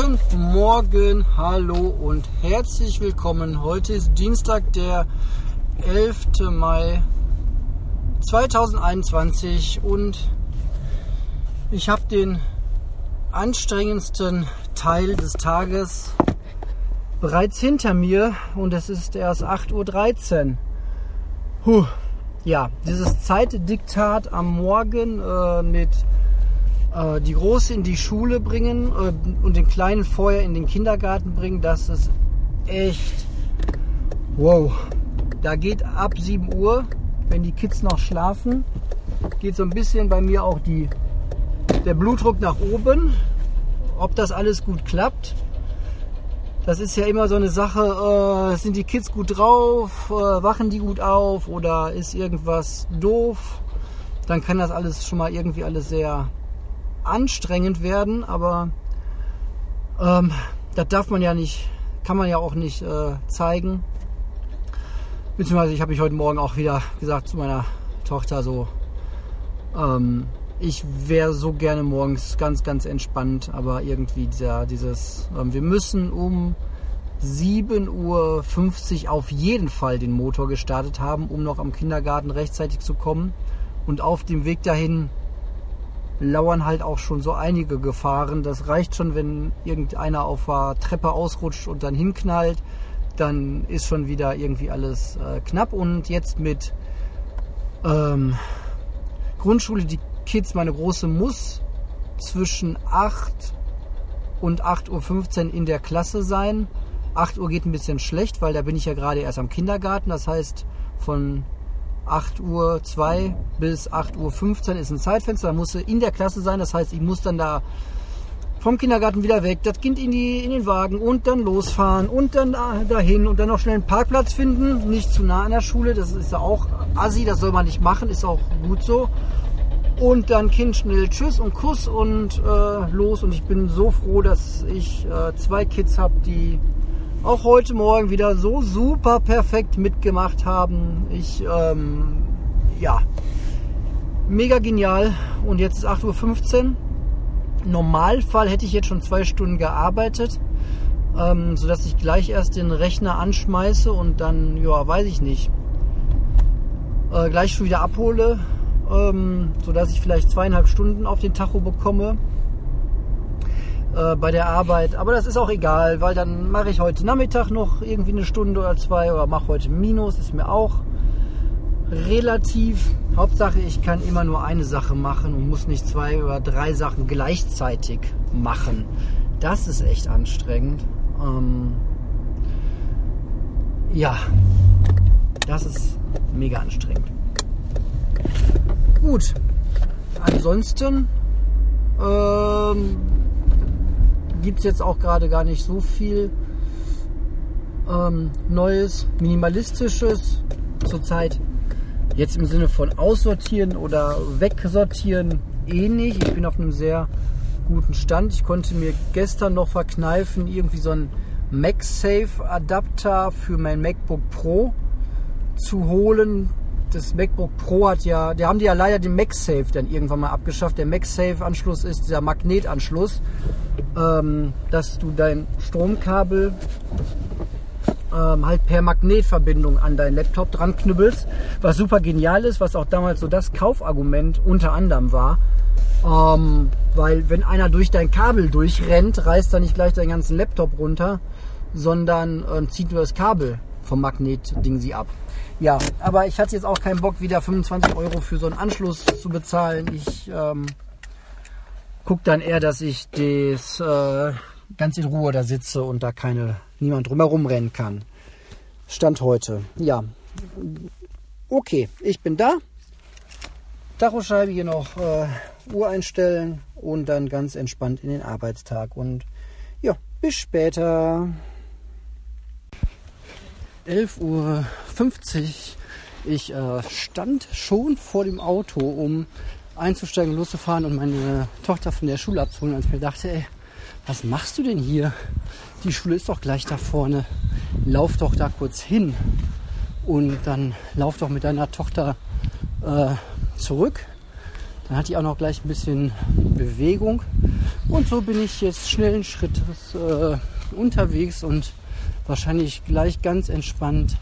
Guten Morgen, hallo und herzlich willkommen. Heute ist Dienstag, der 11. Mai 2021 und ich habe den anstrengendsten Teil des Tages bereits hinter mir und es ist erst 8.13 Uhr. Puh. Ja, dieses Zeitdiktat am Morgen äh, mit äh, die Große in die Schule bringen äh, und den Kleinen vorher in den Kindergarten bringen, das ist echt wow. Da geht ab 7 Uhr, wenn die Kids noch schlafen, geht so ein bisschen bei mir auch die, der Blutdruck nach oben. Ob das alles gut klappt, das ist ja immer so eine Sache, äh, sind die Kids gut drauf, äh, wachen die gut auf oder ist irgendwas doof, dann kann das alles schon mal irgendwie alles sehr anstrengend werden, aber ähm, das darf man ja nicht, kann man ja auch nicht äh, zeigen. Beziehungsweise ich habe mich heute Morgen auch wieder gesagt zu meiner Tochter so, ähm, ich wäre so gerne morgens ganz, ganz entspannt, aber irgendwie dieser, dieses, ähm, wir müssen um 7.50 Uhr auf jeden Fall den Motor gestartet haben, um noch am Kindergarten rechtzeitig zu kommen. Und auf dem Weg dahin lauern halt auch schon so einige Gefahren. Das reicht schon, wenn irgendeiner auf der Treppe ausrutscht und dann hinknallt, dann ist schon wieder irgendwie alles äh, knapp. Und jetzt mit ähm, Grundschule, die Kids, meine Große muss zwischen 8 und 8.15 Uhr in der Klasse sein. 8 Uhr geht ein bisschen schlecht, weil da bin ich ja gerade erst am Kindergarten. Das heißt, von 8 Uhr 2 bis 8 Uhr 15 ist ein Zeitfenster, da muss sie in der Klasse sein. Das heißt, ich muss dann da vom Kindergarten wieder weg, das Kind in, die, in den Wagen und dann losfahren und dann dahin und dann noch schnell einen Parkplatz finden. Nicht zu nah an der Schule, das ist ja auch assi, das soll man nicht machen, ist auch gut so. Und dann Kind schnell Tschüss und Kuss und äh, los. Und ich bin so froh, dass ich äh, zwei Kids habe, die auch heute Morgen wieder so super perfekt mitgemacht haben. Ich, ähm, ja, mega genial. Und jetzt ist 8.15 Uhr. Normalfall hätte ich jetzt schon zwei Stunden gearbeitet, ähm, sodass ich gleich erst den Rechner anschmeiße und dann, ja, weiß ich nicht, äh, gleich schon wieder abhole, ähm, sodass ich vielleicht zweieinhalb Stunden auf den Tacho bekomme äh, bei der Arbeit. Aber das ist auch egal, weil dann mache ich heute Nachmittag noch irgendwie eine Stunde oder zwei oder mache heute Minus, ist mir auch relativ. Hauptsache, ich kann immer nur eine Sache machen und muss nicht zwei oder drei Sachen gleichzeitig machen. Das ist echt anstrengend. Ähm ja, das ist mega anstrengend. Gut, ansonsten ähm, gibt es jetzt auch gerade gar nicht so viel ähm, Neues, Minimalistisches zurzeit. Jetzt im Sinne von aussortieren oder wegsortieren eh nicht. Ich bin auf einem sehr guten Stand. Ich konnte mir gestern noch verkneifen, irgendwie so einen MagSafe-Adapter für mein MacBook Pro zu holen. Das MacBook Pro hat ja, die haben die ja leider den MagSafe dann irgendwann mal abgeschafft. Der MagSafe-Anschluss ist dieser Magnetanschluss ähm, dass du dein Stromkabel ähm, halt per Magnetverbindung an deinen Laptop dran knüppelst, was super genial ist, was auch damals so das Kaufargument unter anderem war. Ähm, weil wenn einer durch dein Kabel durchrennt, reißt er nicht gleich deinen ganzen Laptop runter, sondern äh, zieht nur das Kabel vom Magnetding sie ab. Ja, aber ich hatte jetzt auch keinen Bock, wieder 25 Euro für so einen Anschluss zu bezahlen. Ich ähm, gucke dann eher, dass ich das äh, ganz in Ruhe da sitze und da keine niemand drumherum rennen kann. Stand heute. Ja. Okay, ich bin da. Tachoscheibe hier noch äh, Uhr einstellen und dann ganz entspannt in den Arbeitstag. Und ja, bis später. 11.50 Uhr. Ich äh, stand schon vor dem Auto, um einzusteigen, loszufahren und meine Tochter von der Schule abzuholen, als ich mir dachte, ey, was machst du denn hier? Die Schule ist doch gleich da vorne. Lauf doch da kurz hin und dann lauf doch mit deiner Tochter äh, zurück. Dann hatte ich auch noch gleich ein bisschen Bewegung. Und so bin ich jetzt schnellen Schrittes äh, unterwegs und wahrscheinlich gleich ganz entspannt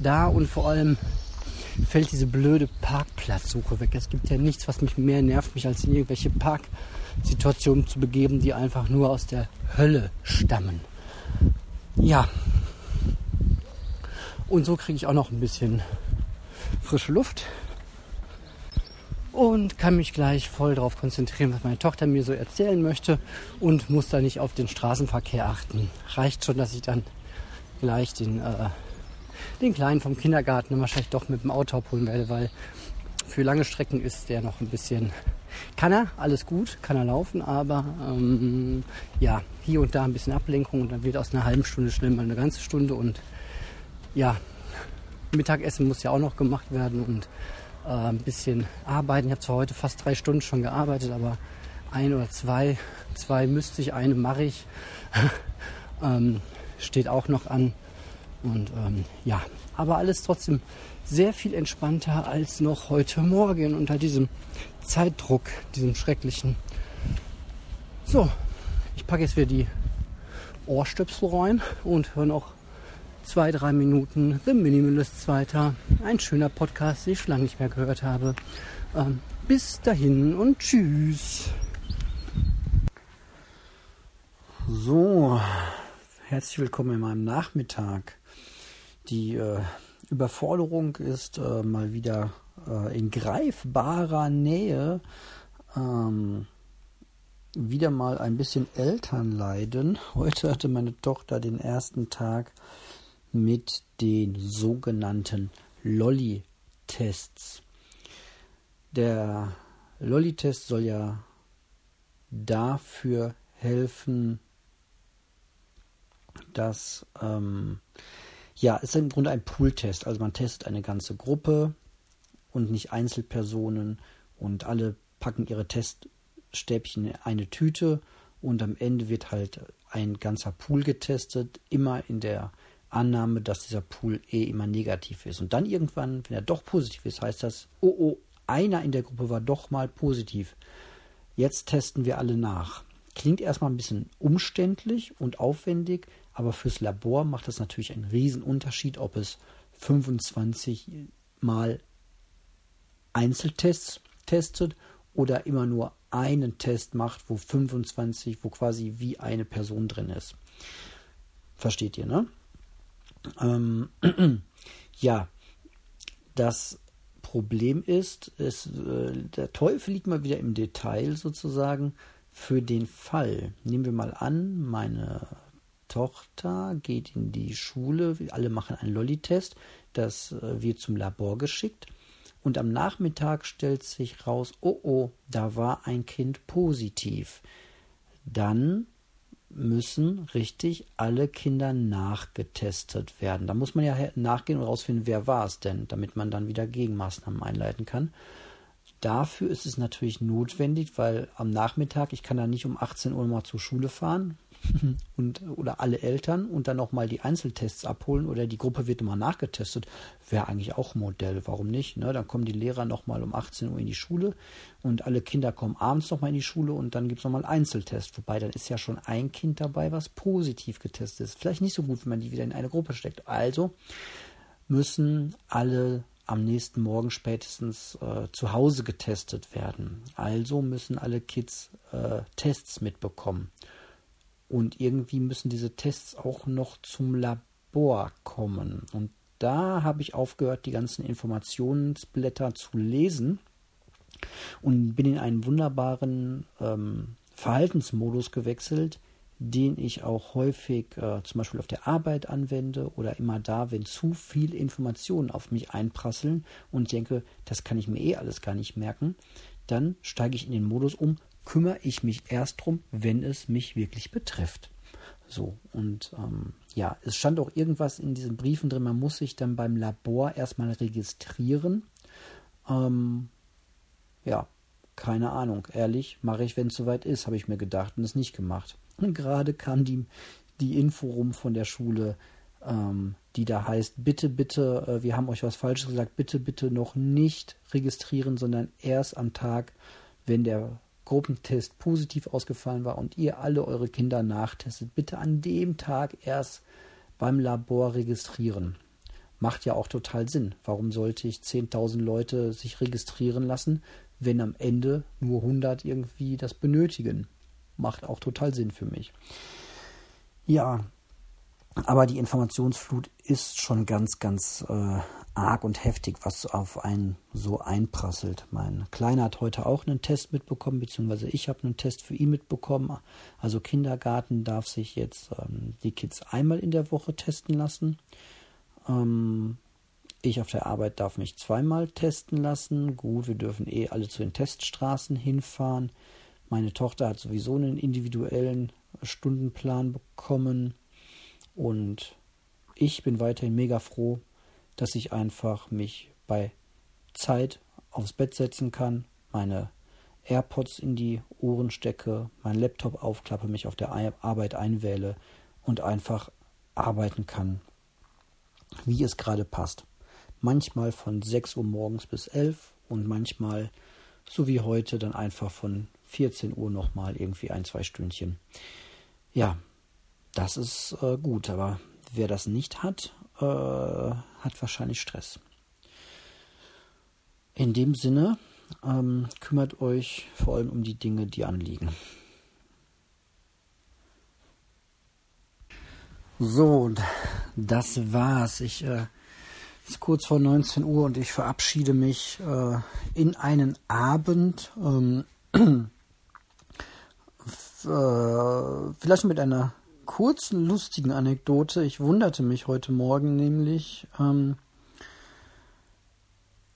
da und vor allem fällt diese blöde Parkplatzsuche weg. Es gibt ja nichts, was mich mehr nervt, mich als in irgendwelche Parksituationen zu begeben, die einfach nur aus der Hölle stammen. Ja. Und so kriege ich auch noch ein bisschen frische Luft und kann mich gleich voll darauf konzentrieren, was meine Tochter mir so erzählen möchte und muss da nicht auf den Straßenverkehr achten. Reicht schon, dass ich dann gleich den, äh, den Kleinen vom Kindergarten wahrscheinlich doch mit dem Auto abholen werde, weil für lange Strecken ist der noch ein bisschen. Kann er, alles gut, kann er laufen, aber ähm, ja, hier und da ein bisschen Ablenkung und dann wird aus einer halben Stunde schnell mal eine ganze Stunde und ja, Mittagessen muss ja auch noch gemacht werden und äh, ein bisschen arbeiten. Ich habe zwar heute fast drei Stunden schon gearbeitet, aber ein oder zwei, zwei müsste ich, eine mache ich. ähm, steht auch noch an. Und ähm, ja, aber alles trotzdem sehr viel entspannter als noch heute Morgen unter diesem Zeitdruck, diesem schrecklichen. So, ich packe jetzt wieder die Ohrstöpsel rein und höre noch zwei, drei Minuten The Minimalist weiter. Ein schöner Podcast, den ich lange nicht mehr gehört habe. Ähm, bis dahin und tschüss. So, herzlich willkommen in meinem Nachmittag. Die äh, Überforderung ist äh, mal wieder äh, in greifbarer Nähe. Ähm, wieder mal ein bisschen Elternleiden. Heute hatte meine Tochter den ersten Tag mit den sogenannten Lolli-Tests. Der Lolli-Test soll ja dafür helfen, dass ähm, ja, es ist im Grunde ein Pool-Test. Also man testet eine ganze Gruppe und nicht Einzelpersonen und alle packen ihre Teststäbchen in eine Tüte und am Ende wird halt ein ganzer Pool getestet, immer in der Annahme, dass dieser Pool eh immer negativ ist. Und dann irgendwann, wenn er doch positiv ist, heißt das, oh oh, einer in der Gruppe war doch mal positiv. Jetzt testen wir alle nach. Klingt erstmal ein bisschen umständlich und aufwendig, aber fürs Labor macht das natürlich einen riesen Unterschied, ob es 25 mal Einzeltests testet oder immer nur einen Test macht, wo 25, wo quasi wie eine Person drin ist. Versteht ihr, ne? Ähm, ja, das Problem ist, ist äh, der Teufel liegt mal wieder im Detail sozusagen für den Fall. Nehmen wir mal an, meine Tochter geht in die Schule, alle machen einen Lolli-Test, das äh, wird zum Labor geschickt und am Nachmittag stellt sich raus, oh oh, da war ein Kind positiv. Dann müssen richtig alle Kinder nachgetestet werden. Da muss man ja nachgehen und herausfinden, wer war es denn, damit man dann wieder Gegenmaßnahmen einleiten kann. Dafür ist es natürlich notwendig, weil am Nachmittag, ich kann da nicht um 18 Uhr mal zur Schule fahren, und, oder alle Eltern und dann nochmal die Einzeltests abholen oder die Gruppe wird immer nachgetestet, wäre eigentlich auch ein Modell. Warum nicht? Ne? Dann kommen die Lehrer nochmal um 18 Uhr in die Schule und alle Kinder kommen abends nochmal in die Schule und dann gibt es nochmal Einzeltest. Wobei dann ist ja schon ein Kind dabei, was positiv getestet ist. Vielleicht nicht so gut, wenn man die wieder in eine Gruppe steckt. Also müssen alle am nächsten Morgen spätestens äh, zu Hause getestet werden. Also müssen alle Kids äh, Tests mitbekommen. Und irgendwie müssen diese Tests auch noch zum Labor kommen. Und da habe ich aufgehört, die ganzen Informationsblätter zu lesen und bin in einen wunderbaren ähm, Verhaltensmodus gewechselt, den ich auch häufig äh, zum Beispiel auf der Arbeit anwende oder immer da, wenn zu viel Informationen auf mich einprasseln und denke, das kann ich mir eh alles gar nicht merken, dann steige ich in den Modus um, kümmere ich mich erst drum, wenn es mich wirklich betrifft. So, und ähm, ja, es stand auch irgendwas in diesen Briefen drin, man muss sich dann beim Labor erstmal registrieren. Ähm, ja, keine Ahnung, ehrlich, mache ich, wenn es soweit ist, habe ich mir gedacht und es nicht gemacht. Und gerade kam die, die Info rum von der Schule, ähm, die da heißt, bitte, bitte, äh, wir haben euch was Falsches gesagt, bitte, bitte noch nicht registrieren, sondern erst am Tag, wenn der Gruppentest positiv ausgefallen war und ihr alle eure Kinder nachtestet, bitte an dem Tag erst beim Labor registrieren. Macht ja auch total Sinn. Warum sollte ich 10.000 Leute sich registrieren lassen, wenn am Ende nur 100 irgendwie das benötigen? Macht auch total Sinn für mich. Ja, aber die Informationsflut ist schon ganz, ganz äh, arg und heftig, was auf einen so einprasselt. Mein Kleiner hat heute auch einen Test mitbekommen, beziehungsweise ich habe einen Test für ihn mitbekommen. Also Kindergarten darf sich jetzt ähm, die Kids einmal in der Woche testen lassen. Ähm, ich auf der Arbeit darf mich zweimal testen lassen. Gut, wir dürfen eh alle zu den Teststraßen hinfahren. Meine Tochter hat sowieso einen individuellen Stundenplan bekommen. Und ich bin weiterhin mega froh, dass ich einfach mich bei Zeit aufs Bett setzen kann, meine AirPods in die Ohren stecke, meinen Laptop aufklappe, mich auf der Arbeit einwähle und einfach arbeiten kann, wie es gerade passt. Manchmal von 6 Uhr morgens bis 11 und manchmal, so wie heute, dann einfach von 14 Uhr nochmal irgendwie ein, zwei Stündchen. Ja, das ist äh, gut, aber wer das nicht hat, äh, hat wahrscheinlich Stress. In dem Sinne, ähm, kümmert euch vor allem um die Dinge, die anliegen. So, das war's. Ich äh, ist kurz vor 19 Uhr und ich verabschiede mich äh, in einen Abend. Ähm, äh, vielleicht mit einer kurzen, lustigen Anekdote. Ich wunderte mich heute Morgen nämlich, ähm,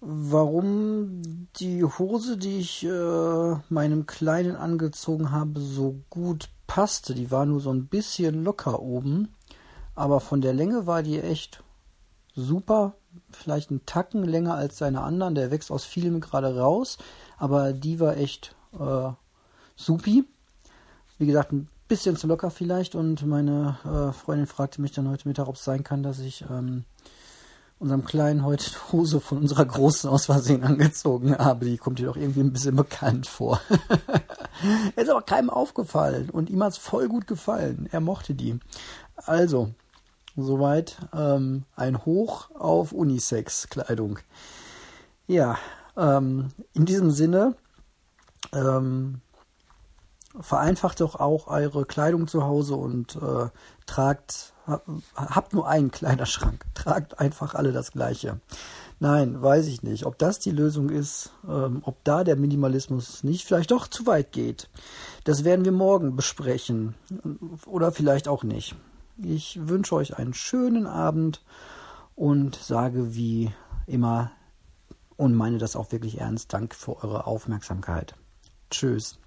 warum die Hose, die ich äh, meinem Kleinen angezogen habe, so gut passte. Die war nur so ein bisschen locker oben, aber von der Länge war die echt super. Vielleicht einen Tacken länger als seine anderen. Der wächst aus vielem gerade raus, aber die war echt äh, supi. Wie gesagt, ein bisschen zu locker vielleicht und meine äh, Freundin fragte mich dann heute Mittag, ob es sein kann, dass ich ähm, unserem Kleinen heute Hose von unserer Großen aus Versehen angezogen habe. Die kommt ihr doch irgendwie ein bisschen bekannt vor. ist aber keinem aufgefallen und ihm hat es voll gut gefallen. Er mochte die. Also, soweit ähm, ein Hoch auf Unisex-Kleidung. Ja, ähm, in diesem Sinne, ähm, vereinfacht doch auch eure Kleidung zu Hause und äh, tragt, habt nur einen Kleiderschrank, tragt einfach alle das Gleiche. Nein, weiß ich nicht, ob das die Lösung ist, ähm, ob da der Minimalismus nicht vielleicht doch zu weit geht. Das werden wir morgen besprechen oder vielleicht auch nicht. Ich wünsche euch einen schönen Abend und sage wie immer und meine das auch wirklich ernst. Danke für eure Aufmerksamkeit. Tschüss.